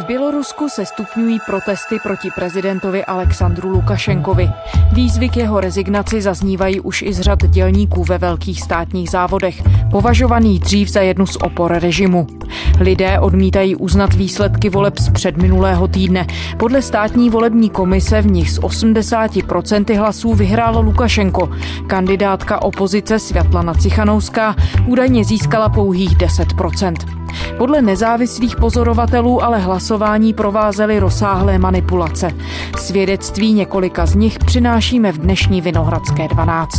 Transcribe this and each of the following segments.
V Bělorusku se stupňují protesty proti prezidentovi Alexandru Lukašenkovi. Výzvy k jeho rezignaci zaznívají už i z řad dělníků ve velkých státních závodech, považovaný dřív za jednu z opor režimu. Lidé odmítají uznat výsledky voleb z předminulého týdne. Podle státní volební komise v nich z 80% hlasů vyhrál Lukašenko. Kandidátka opozice Světlana Cichanouská údajně získala pouhých 10%. Podle nezávislých pozorovatelů ale hlasování provázely rozsáhlé manipulace. Svědectví několika z nich přinášíme v dnešní Vinohradské 12.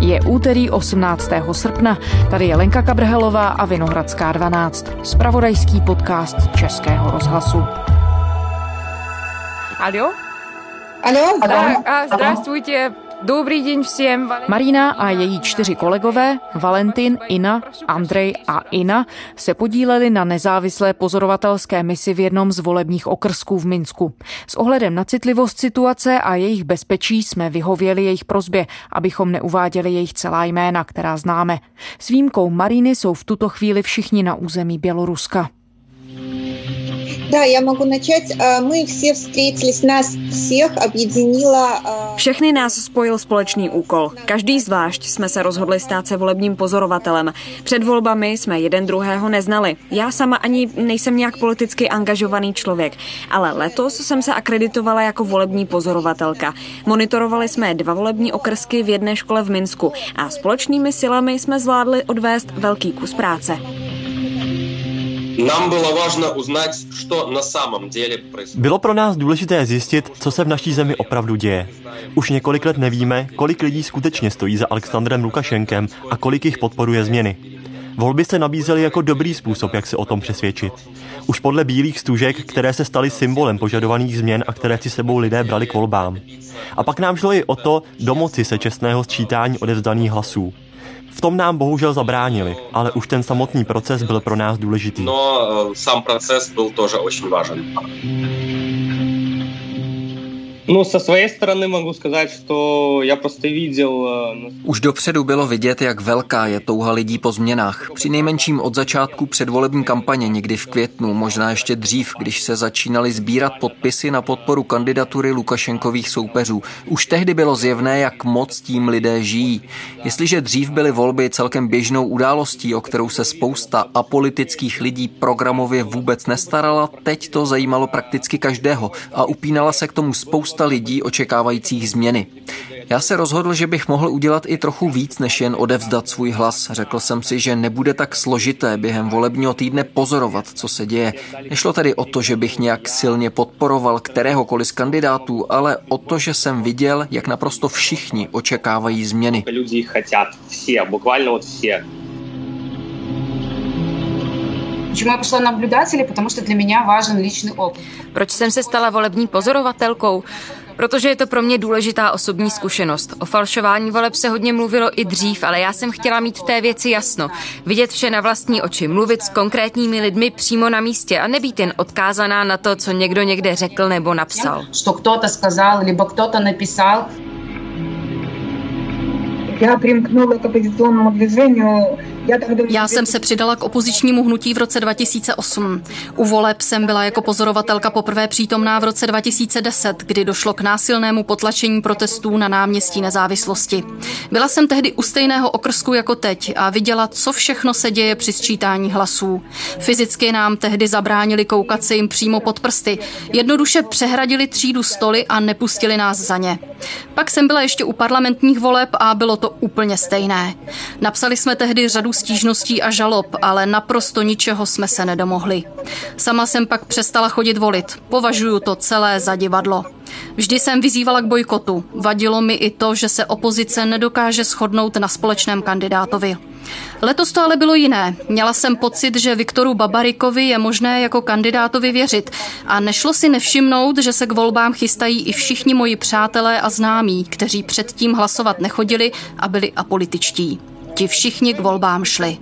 Je úterý 18. srpna, tady je Lenka Kabrhelová a Vinohradská 12, spravodajský podcast Českého rozhlasu. Алло? Алло, да. А, здравствуйте. Dobrý den všem. Marina a její čtyři kolegové, Valentin, Ina, Andrej a Ina, se podíleli na nezávislé pozorovatelské misi v jednom z volebních okrsků v Minsku. S ohledem na citlivost situace a jejich bezpečí jsme vyhověli jejich prozbě, abychom neuváděli jejich celá jména, která známe. S výjimkou Mariny jsou v tuto chvíli všichni na území Běloruska. Да, я могу начать. Мы все встретились, нас всех объединила... Všechny nás spojil společný úkol. Každý zvlášť jsme se rozhodli stát se volebním pozorovatelem. Před volbami jsme jeden druhého neznali. Já sama ani nejsem nějak politicky angažovaný člověk, ale letos jsem se akreditovala jako volební pozorovatelka. Monitorovali jsme dva volební okrsky v jedné škole v Minsku a společnými silami jsme zvládli odvést velký kus práce. Nám bylo важно uznat, co na samém děle Bylo pro nás důležité zjistit, co se v naší zemi opravdu děje. Už několik let nevíme, kolik lidí skutečně stojí za Alexandrem Lukašenkem a kolik jich podporuje změny. Volby se nabízely jako dobrý způsob, jak se o tom přesvědčit. Už podle bílých stůžek, které se staly symbolem požadovaných změn a které si sebou lidé brali k volbám. A pak nám šlo i o to domoci se čestného sčítání odevzdaných hlasů. V tom nám bohužel zabránili, ale už ten samotný proces byl pro nás důležitý. No, sám proces byl тоже очень важен. No, со своей стороны могу сказать, что я просто видел... Э, Už dopředu bylo vidět, jak velká je touha lidí po změnách. Při nejmenším od začátku předvolební kampaně, někdy v květnu, možná ještě dřív, když se začínali sbírat podpisy na podporu kandidatury Lukašenkových soupeřů. Už tehdy bylo zjevné, jak moc tím lidé žijí. Jestliže dřív byly volby celkem běžnou událostí, o kterou se spousta apolitických lidí programově vůbec nestarala, teď to zajímalo prakticky každého a upínala se k tomu spousta spousta lidí očekávajících změny. Já se rozhodl, že bych mohl udělat i trochu víc, než jen odevzdat svůj hlas. Řekl jsem si, že nebude tak složité během volebního týdne pozorovat, co se děje. Nešlo tedy o to, že bych nějak silně podporoval kteréhokoliv z kandidátů, ale o to, že jsem viděl, jak naprosto všichni očekávají změny. Lidi chtějí, všichni. Почему я пошла наблюдателей? Потому что для меня важен личный опыт. Proč jsem se stala volební pozorovatelkou? Protože je to pro mě důležitá osobní zkušenost. O falšování voleb se hodně mluvilo i dřív, ale já jsem chtěla mít v té věci jasno. Vidět vše na vlastní oči, mluvit s konkrétními lidmi přímo na místě a nebýt jen odkázaná na to, co někdo někde řekl nebo napsal. Что кто-то сказал, либо кто-то написал. Я примкнула к оппозиционному движению já jsem se přidala k opozičnímu hnutí v roce 2008. U voleb jsem byla jako pozorovatelka poprvé přítomná v roce 2010, kdy došlo k násilnému potlačení protestů na náměstí nezávislosti. Byla jsem tehdy u stejného okrsku jako teď a viděla, co všechno se děje při sčítání hlasů. Fyzicky nám tehdy zabránili koukat se jim přímo pod prsty. Jednoduše přehradili třídu stoly a nepustili nás za ně. Pak jsem byla ještě u parlamentních voleb a bylo to úplně stejné. Napsali jsme tehdy řadu stížností a žalob, ale naprosto ničeho jsme se nedomohli. Sama jsem pak přestala chodit volit. Považuji to celé za divadlo. Vždy jsem vyzývala k bojkotu. Vadilo mi i to, že se opozice nedokáže shodnout na společném kandidátovi. Letos to ale bylo jiné. Měla jsem pocit, že Viktoru Babarikovi je možné jako kandidátovi věřit a nešlo si nevšimnout, že se k volbám chystají i všichni moji přátelé a známí, kteří předtím hlasovat nechodili a byli apolitičtí. Ti všichni k volbám šli.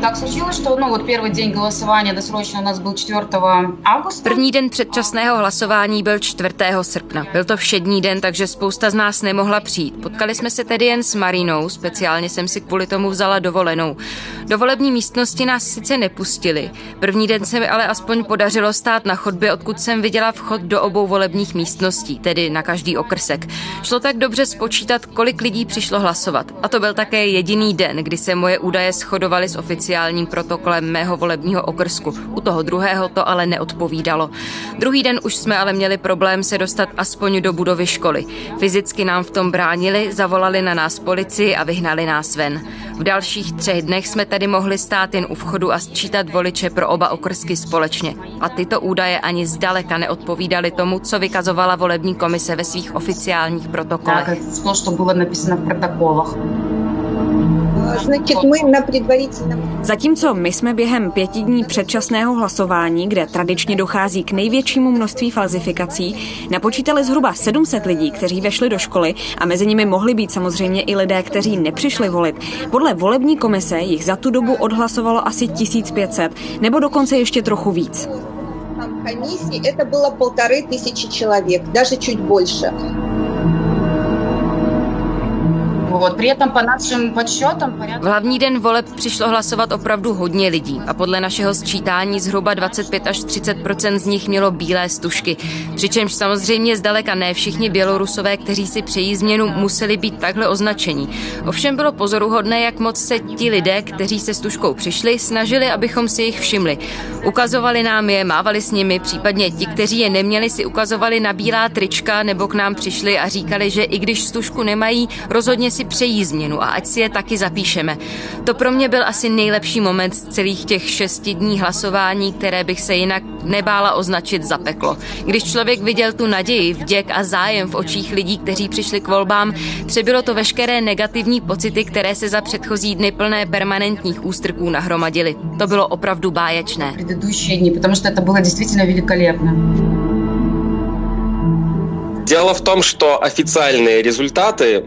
Так случилось, что ну, вот первый день голосования досрочно у нас был 4 августа. První den předčasného hlasování byl 4. srpna. Byl to všední den, takže spousta z nás nemohla přijít. Potkali jsme se tedy jen s Marinou, speciálně jsem si kvůli tomu vzala dovolenou. Do volební místnosti nás sice nepustili. První den se mi ale aspoň podařilo stát na chodbě, odkud jsem viděla vchod do obou volebních místností, tedy na každý okrsek. Šlo tak dobře spočítat, kolik lidí přišlo hlasovat. A to byl také jediný den, kdy se moje údaje shodovaly shodovali s oficiálním protokolem mého volebního okrsku. U toho druhého to ale neodpovídalo. Druhý den už jsme ale měli problém se dostat aspoň do budovy školy. Fyzicky nám v tom bránili, zavolali na nás policii a vyhnali nás ven. V dalších třech dnech jsme tedy mohli stát jen u vchodu a sčítat voliče pro oba okrsky společně. A tyto údaje ani zdaleka neodpovídaly tomu, co vykazovala volební komise ve svých oficiálních protokolech. Tak, to, co bylo napsáno v protokolech. Значит, мы на предварительном... Zatímco my jsme během pěti dní předčasného hlasování, kde tradičně dochází k největšímu množství falzifikací, napočítali zhruba 700 lidí, kteří vešli do školy a mezi nimi mohli být samozřejmě i lidé, kteří nepřišli volit. Podle volební komise jich za tu dobu odhlasovalo asi 1500, nebo dokonce ještě trochu víc. Комиссии это было полторы тысячи человек, даже чуть больше. Вот. При этом по нашим подсчетам V hlavní den voleb přišlo hlasovat opravdu hodně lidí a podle našeho sčítání zhruba 25 až 30 z nich mělo bílé stužky. Přičemž samozřejmě zdaleka ne všichni Bělorusové, kteří si přejí změnu, museli být takhle označení. Ovšem bylo pozoruhodné, jak moc se ti lidé, kteří se stužkou přišli, snažili, abychom si jich všimli. Ukazovali nám je, mávali s nimi, případně ti, kteří je neměli, si ukazovali na bílá trička nebo k nám přišli a říkali, že i když stužku nemají, rozhodně si přejí změnu a ať si je taky zapíšeme. To pro mě byl asi nejlepší moment z celých těch šesti dní hlasování, které bych se jinak nebála označit za peklo. Když člověk viděl tu naději, vděk a zájem v očích lidí, kteří přišli k volbám, přebylo to veškeré negativní pocity, které se za předchozí dny plné permanentních ústrků nahromadily. To bylo opravdu báječné. Предыдущие дни, потому что это было действительно великолепно. Дело в том, что официальные результаты Obě.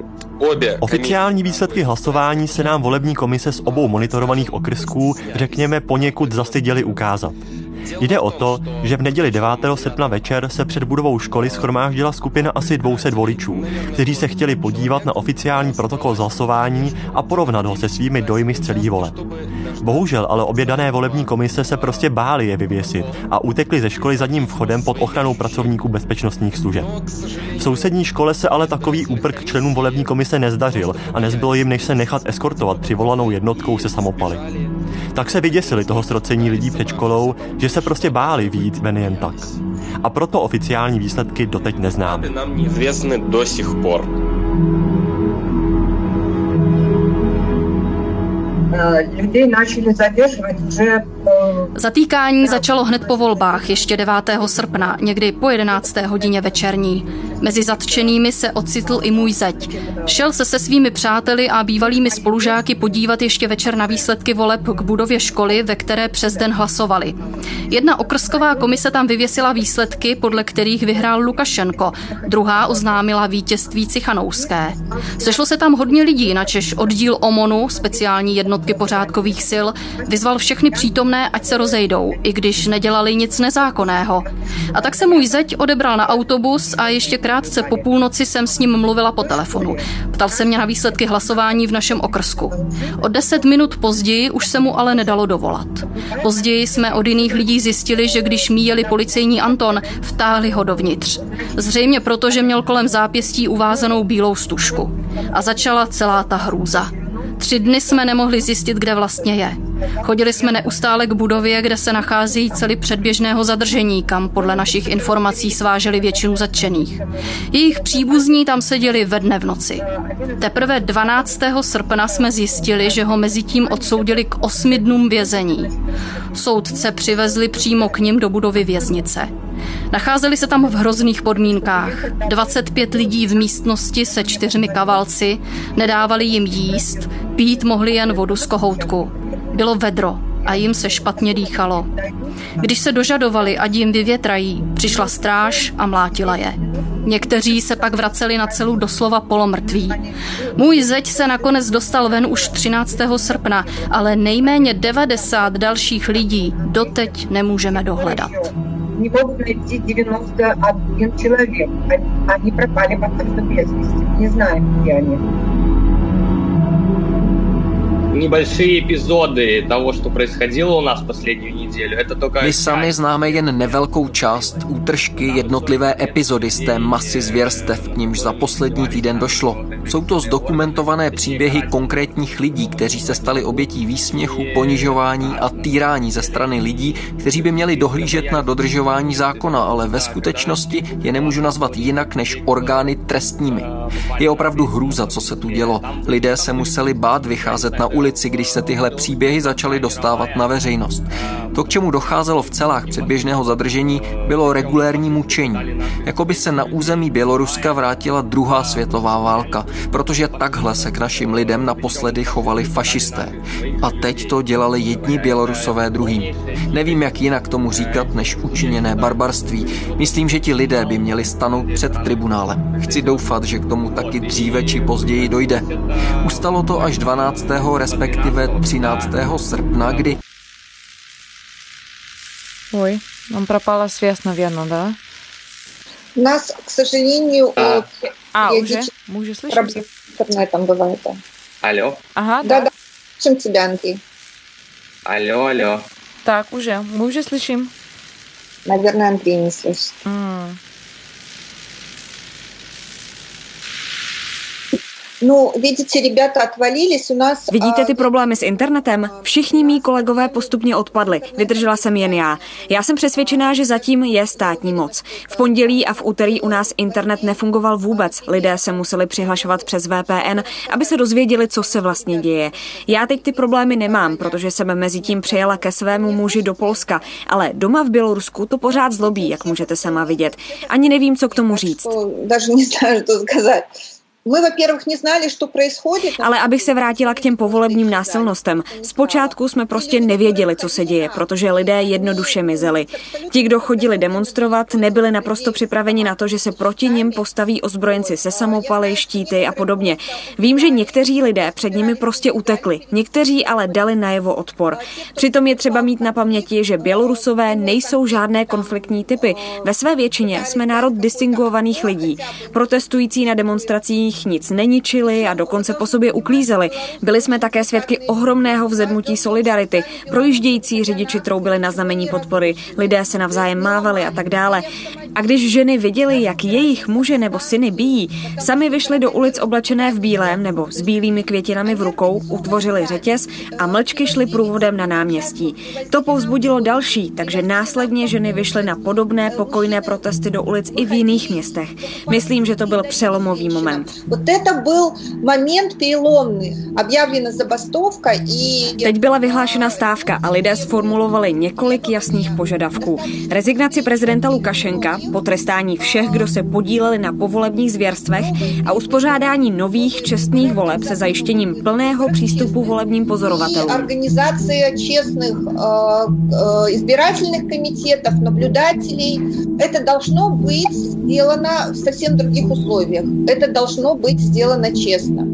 Oficiální výsledky hlasování se nám volební komise z obou monitorovaných okrsků, řekněme, poněkud zastyděli ukázat. Jde o to, že v neděli 9. srpna večer se před budovou školy schromáždila skupina asi 200 voličů, kteří se chtěli podívat na oficiální protokol hlasování a porovnat ho se svými dojmy z celých voleb. Bohužel ale obě dané volební komise se prostě báli je vyvěsit a utekli ze školy zadním vchodem pod ochranou pracovníků bezpečnostních služeb. V sousední škole se ale takový úprk členům volební komise nezdařil a nezbylo jim, než se nechat eskortovat přivolanou jednotkou se samopaly. Tak se vyděsili toho srocení lidí před školou, že se prostě báli výjít ven jen tak. A proto oficiální výsledky doteď neznáme. Zatýkání začalo hned po volbách, ještě 9. srpna, někdy po 11. hodině večerní. Mezi zatčenými se ocitl i můj zeď. Šel se se svými přáteli a bývalými spolužáky podívat ještě večer na výsledky voleb k budově školy, ve které přes den hlasovali. Jedna okrsková komise tam vyvěsila výsledky, podle kterých vyhrál Lukašenko, druhá oznámila vítězství Cichanouské. Sešlo se tam hodně lidí, načež oddíl OMONu, speciální jednotky pořádkových sil, vyzval všechny přítomné ať se rozejdou, i když nedělali nic nezákonného. A tak se můj zeď odebral na autobus a ještě krátce po půlnoci jsem s ním mluvila po telefonu. Ptal se mě na výsledky hlasování v našem okrsku. O deset minut později už se mu ale nedalo dovolat. Později jsme od jiných lidí zjistili, že když míjeli policejní Anton, vtáhli ho dovnitř. Zřejmě proto, že měl kolem zápěstí uvázanou bílou stužku. A začala celá ta hrůza. Tři dny jsme nemohli zjistit, kde vlastně je. Chodili jsme neustále k budově, kde se nachází celý předběžného zadržení, kam podle našich informací sváželi většinu zatčených. Jejich příbuzní tam seděli ve dne v noci. Teprve 12. srpna jsme zjistili, že ho mezi tím odsoudili k osmi dnům vězení. Soudce přivezli přímo k ním do budovy věznice. Nacházeli se tam v hrozných podmínkách. 25 lidí v místnosti se čtyřmi kavalci, nedávali jim jíst, pít mohli jen vodu z kohoutku. Bylo vedro a jim se špatně dýchalo. Když se dožadovali, ať jim vyvětrají, přišla stráž a mlátila je. Někteří se pak vraceli na celu doslova polomrtví. Můj zeď se nakonec dostal ven už 13. srpna, ale nejméně 90 dalších lidí doteď nemůžeme dohledat. Не могут найти 91 человек. Они пропали просто без вести. Не знаем, где они небольшие эпизоды того, что происходило у нас последнюю неделю. Это только... My sami známe jen nevelkou část, útržky, jednotlivé epizody z té masy zvěrstev, k nímž za poslední týden došlo. Jsou to zdokumentované příběhy konkrétních lidí, kteří se stali obětí výsměchu, ponižování a týrání ze strany lidí, kteří by měli dohlížet na dodržování zákona, ale ve skutečnosti je nemůžu nazvat jinak než orgány trestními. Je opravdu hrůza, co se tu dělo. Lidé se museli bát vycházet na ulici, když se tyhle příběhy začaly dostávat na veřejnost. To, k čemu docházelo v celách předběžného zadržení, bylo regulérní mučení. Jako by se na území Běloruska vrátila druhá světová válka, protože takhle se k našim lidem naposledy chovali fašisté. A teď to dělali jedni Bělorusové druhým. Nevím, jak jinak tomu říkat, než učiněné barbarství. Myslím, že ti lidé by měli stanout před tribunálem. Chci doufat, že k tomu taky dříve či později dojde. Ustalo to až 12. respektive 13. srpna, kdy Ой, нам пропала связь, наверное, да? У нас, к сожалению, а, а уже? Мы уже слышим? Проблемы с интернетом бывает. Алло. Ага, да. Да, да. Слышим тебя, Андрей. Алло, алло. Так, уже. Мы уже слышим. Наверное, Андрей не слышит. Mm. No, vidíte, ребята отвалились, у нас... Vidíte ty problémy s internetem? Všichni mý kolegové postupně odpadli. Vydržela jsem jen já. Já jsem přesvědčená, že zatím je státní moc. V pondělí a v úterý u nás internet nefungoval vůbec. Lidé se museli přihlašovat přes VPN, aby se dozvěděli, co se vlastně děje. Já teď ty problémy nemám, protože jsem mezi tím přijela ke svému muži do Polska, ale doma v Bělorusku to pořád zlobí, jak můžete sama vidět. Ani nevím, co k tomu říct. Даже не знаю, что сказать. My, во-первых, neznali, co происходит. Ale abych se vrátila k těm povolebním násilnostem. Zpočátku jsme prostě nevěděli, co se děje, protože lidé jednoduše mizeli. Ti, kdo chodili demonstrovat, nebyli naprosto připraveni na to, že se proti nim postaví ozbrojenci se samopaly, štíty a podobně. Vím, že někteří lidé před nimi prostě utekli, někteří ale dali najevo odpor. Přitom je třeba mít na paměti, že Bělorusové nejsou žádné konfliktní typy. Ve své většině jsme národ distinguovaných lidí. Protestující na demonstracích nich nic neničili a dokonce po sobě uklízeli. Byli jsme také svědky ohromného vzedmutí solidarity. Projíždějící řidiči troubili na znamení podpory, lidé se navzájem mávali a tak dále. A když ženy viděli, jak jejich muže nebo syny bíjí, sami vyšli do ulic oblečené v bílém nebo s bílými květinami v rukou, utvořili řetěz a mlčky šli průvodem na náměstí. To povzbudilo další, takže následně ženy vyšly na podobné pokojné protesty do ulic i v jiných městech. Myslím, že to byl přelomový moment. Вот это был момент переломный. Объявлена забастовка и... Teď byla vyhlášena stávka a lidé sformulovali několik jasných požadavků. Rezignaci prezidenta Lukašenka, potrestání všech, kdo se podíleli na povolebních zvěrstvech a uspořádání nových čestných voleb se zajištěním plného přístupu volebním pozorovatelům. Organizace čestných uh, uh, избирательных комитетов, наблюдателей. Это должно быть сделано в совсем других условиях. Это должно být сделано čestně.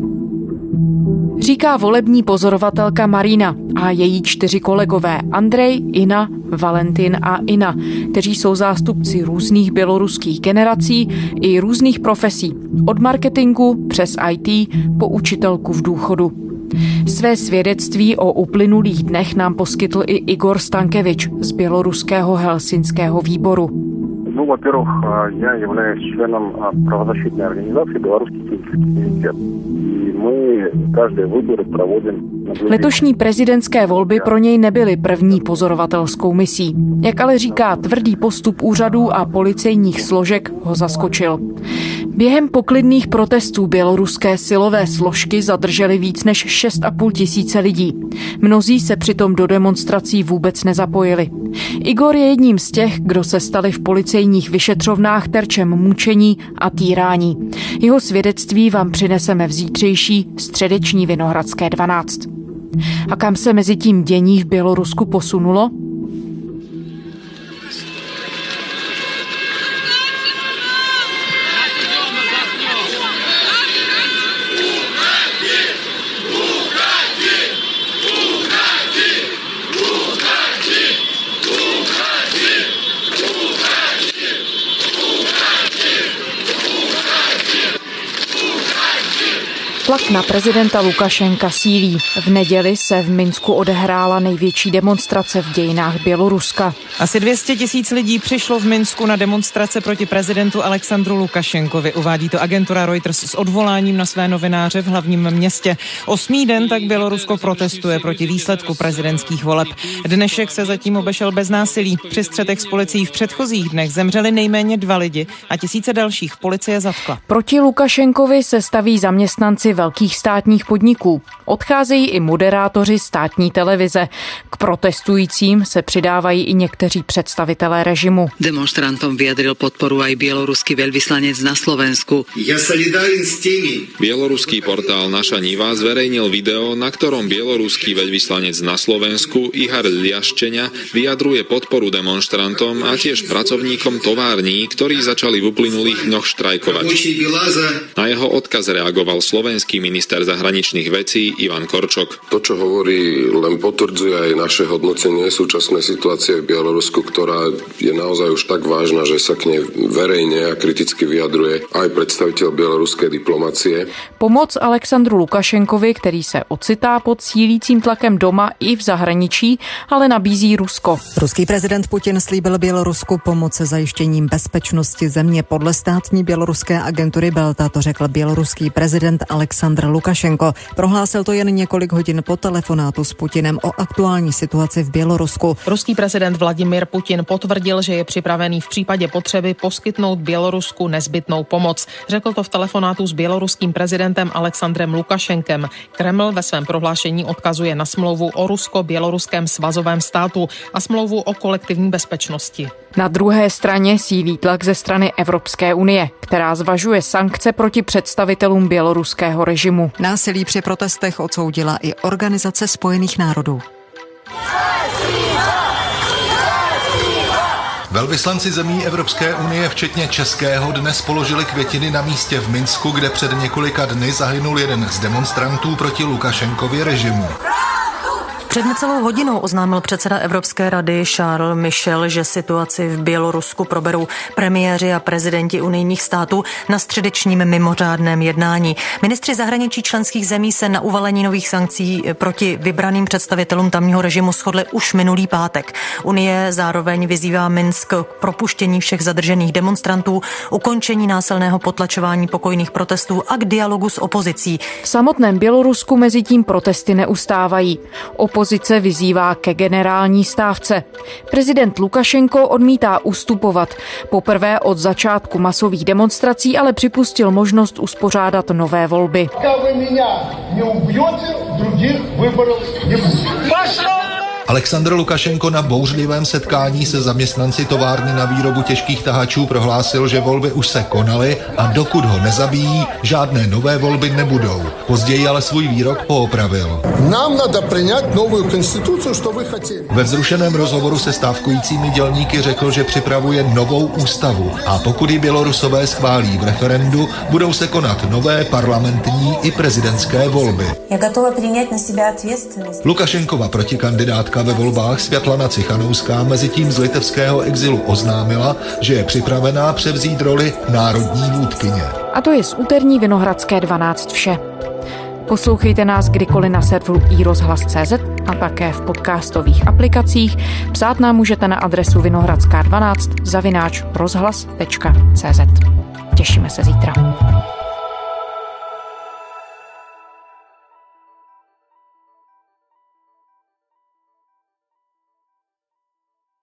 Říká volební pozorovatelka Marina a její čtyři kolegové Andrej, Ina, Valentin a Ina, kteří jsou zástupci různých běloruských generací i různých profesí, od marketingu přes IT po učitelku v důchodu. Své svědectví o uplynulých dnech nám poskytl i Igor Stankevič z běloruského helsinského výboru. Ну, во-первых, я являюсь членом правозащитной организации «Белорусский технический комитет». И мы каждые выборы проводим Letošní prezidentské volby pro něj nebyly první pozorovatelskou misí. Jak ale říká, tvrdý postup úřadů a policejních složek ho zaskočil. Během poklidných protestů běloruské silové složky zadrželi víc než 6,5 tisíce lidí. Mnozí se přitom do demonstrací vůbec nezapojili. Igor je jedním z těch, kdo se stali v policejních vyšetřovnách terčem mučení a týrání. Jeho svědectví vám přineseme v zítřejší středeční Vinohradské 12. A kam se mezi tím dění v Bělorusku posunulo? Tlak na prezidenta Lukašenka sílí. V neděli se v Minsku odehrála největší demonstrace v dějinách Běloruska. Asi 200 tisíc lidí přišlo v Minsku na demonstrace proti prezidentu Alexandru Lukašenkovi. Uvádí to agentura Reuters s odvoláním na své novináře v hlavním městě. Osmý den tak Bělorusko protestuje proti výsledku prezidentských voleb. Dnešek se zatím obešel bez násilí. Při střetech s policií v předchozích dnech zemřeli nejméně dva lidi a tisíce dalších policie zatkla. Proti Lukašenkovi se staví zaměstnanci velkých státních podniků. Odcházejí i moderátoři státní televize. K protestujícím se přidávají i někteří představitelé režimu. Demonstrantom vyjadril podporu aj bieloruský veľvyslanec na Slovensku. Ja solidarin s tými. Bieloruský portál Naša Niva zverejnil video, na ktorom bieloruský veľvyslanec na Slovensku Ihar Liaščeňa vyjadruje podporu demonstrantom a tiež pracovníkom tovární, ktorí začali v uplynulých dňoch štrajkovať. Na jeho odkaz reagoval slovenský minister zahraničných vecí Ivan Korčok. To, čo hovorí, len potvrdzuje aj naše hodnotenie súčasnej situácie v Bielorusku, ktorá je naozaj už tak vážna, že sa k nej verejne a kriticky vyjadruje aj predstaviteľ bieloruskej diplomacie. Pomoc Alexandru Lukašenkovi, který se ocitá pod sílícím tlakem doma i v zahraničí, ale nabízí Rusko. Ruský prezident Putin slíbil Bělorusku pomoc se zajištěním bezpečnosti země. Podle státní běloruské agentury Belta to řekl běloruský prezident Aleksandr Lukašenko. Prohlásil to jen několik hodin po telefonátu s Putinem o aktuální situaci v Bělorusku. Ruský prezident Vladimir Putin potvrdil, že je připravený v případě potřeby poskytnout Bělorusku nezbytnou pomoc. Řekl to v telefonátu s běloruským prezidentem Alexandrem Lukašenkem. Kreml ve svém prohlášení odkazuje na smlouvu o rusko-běloruském svazovém státu a smlouvu o kolektivní bezpečnosti. Na druhé straně sílí tlak ze strany Evropské unie, která zvažuje sankce proti představitelům běloruského režimu. Násilí při protestech odsoudila i Organizace spojených národů. Velvyslanci zemí Evropské unie, včetně Českého, dnes položili květiny na místě v Minsku, kde před několika dny zahynul jeden z demonstrantů proti Lukašenkově režimu. Před necelou hodinou oznámil předseda Evropské rady Charles Michel, že situaci v Bělorusku proberou premiéři a prezidenti unijních států na středečním mimořádném jednání. Ministři zahraničí členských zemí se na uvalení nových sankcí proti vybraným představitelům tamního režimu shodli už minulý pátek. Unie zároveň vyzývá Minsk k propuštění všech zadržených demonstrantů, ukončení násilného potlačování pokojných protestů a k dialogu s opozicí. V samotném Bělorusku mezi tím protesty neustávají. Opo- opozice vyzývá ke generální stávce. Prezident Lukašenko odmítá ustupovat. Poprvé od začátku masových demonstrací ale připustil možnost uspořádat nové volby. Aleksandr Lukašenko na bouřlivém setkání se zaměstnanci továrny na výrobu těžkých tahačů prohlásil, že volby už se konaly a dokud ho nezabijí, žádné nové volby nebudou. Později ale svůj výrok poopravil. Nám nada přijat novou konstituci, co vy chcete. Ve vzrušeném rozhovoru se stávkujícími dělníky řekl, že připravuje novou ústavu a pokud ji Bělorusové schválí v referendu, budou se konat nové parlamentní i prezidentské volby. Lukašenkova protikandidátka ve volbách Světlana Cichanouská mezi tím z litevského exilu oznámila, že je připravená převzít roli národní vůdkyně. A to je z úterní Vinohradské 12 vše. Poslouchejte nás kdykoliv na serveru iRozhlas.cz a také v podcastových aplikacích. Psát nám můžete na adresu vinohradská12 zavináč rozhlas.cz. Těšíme se zítra.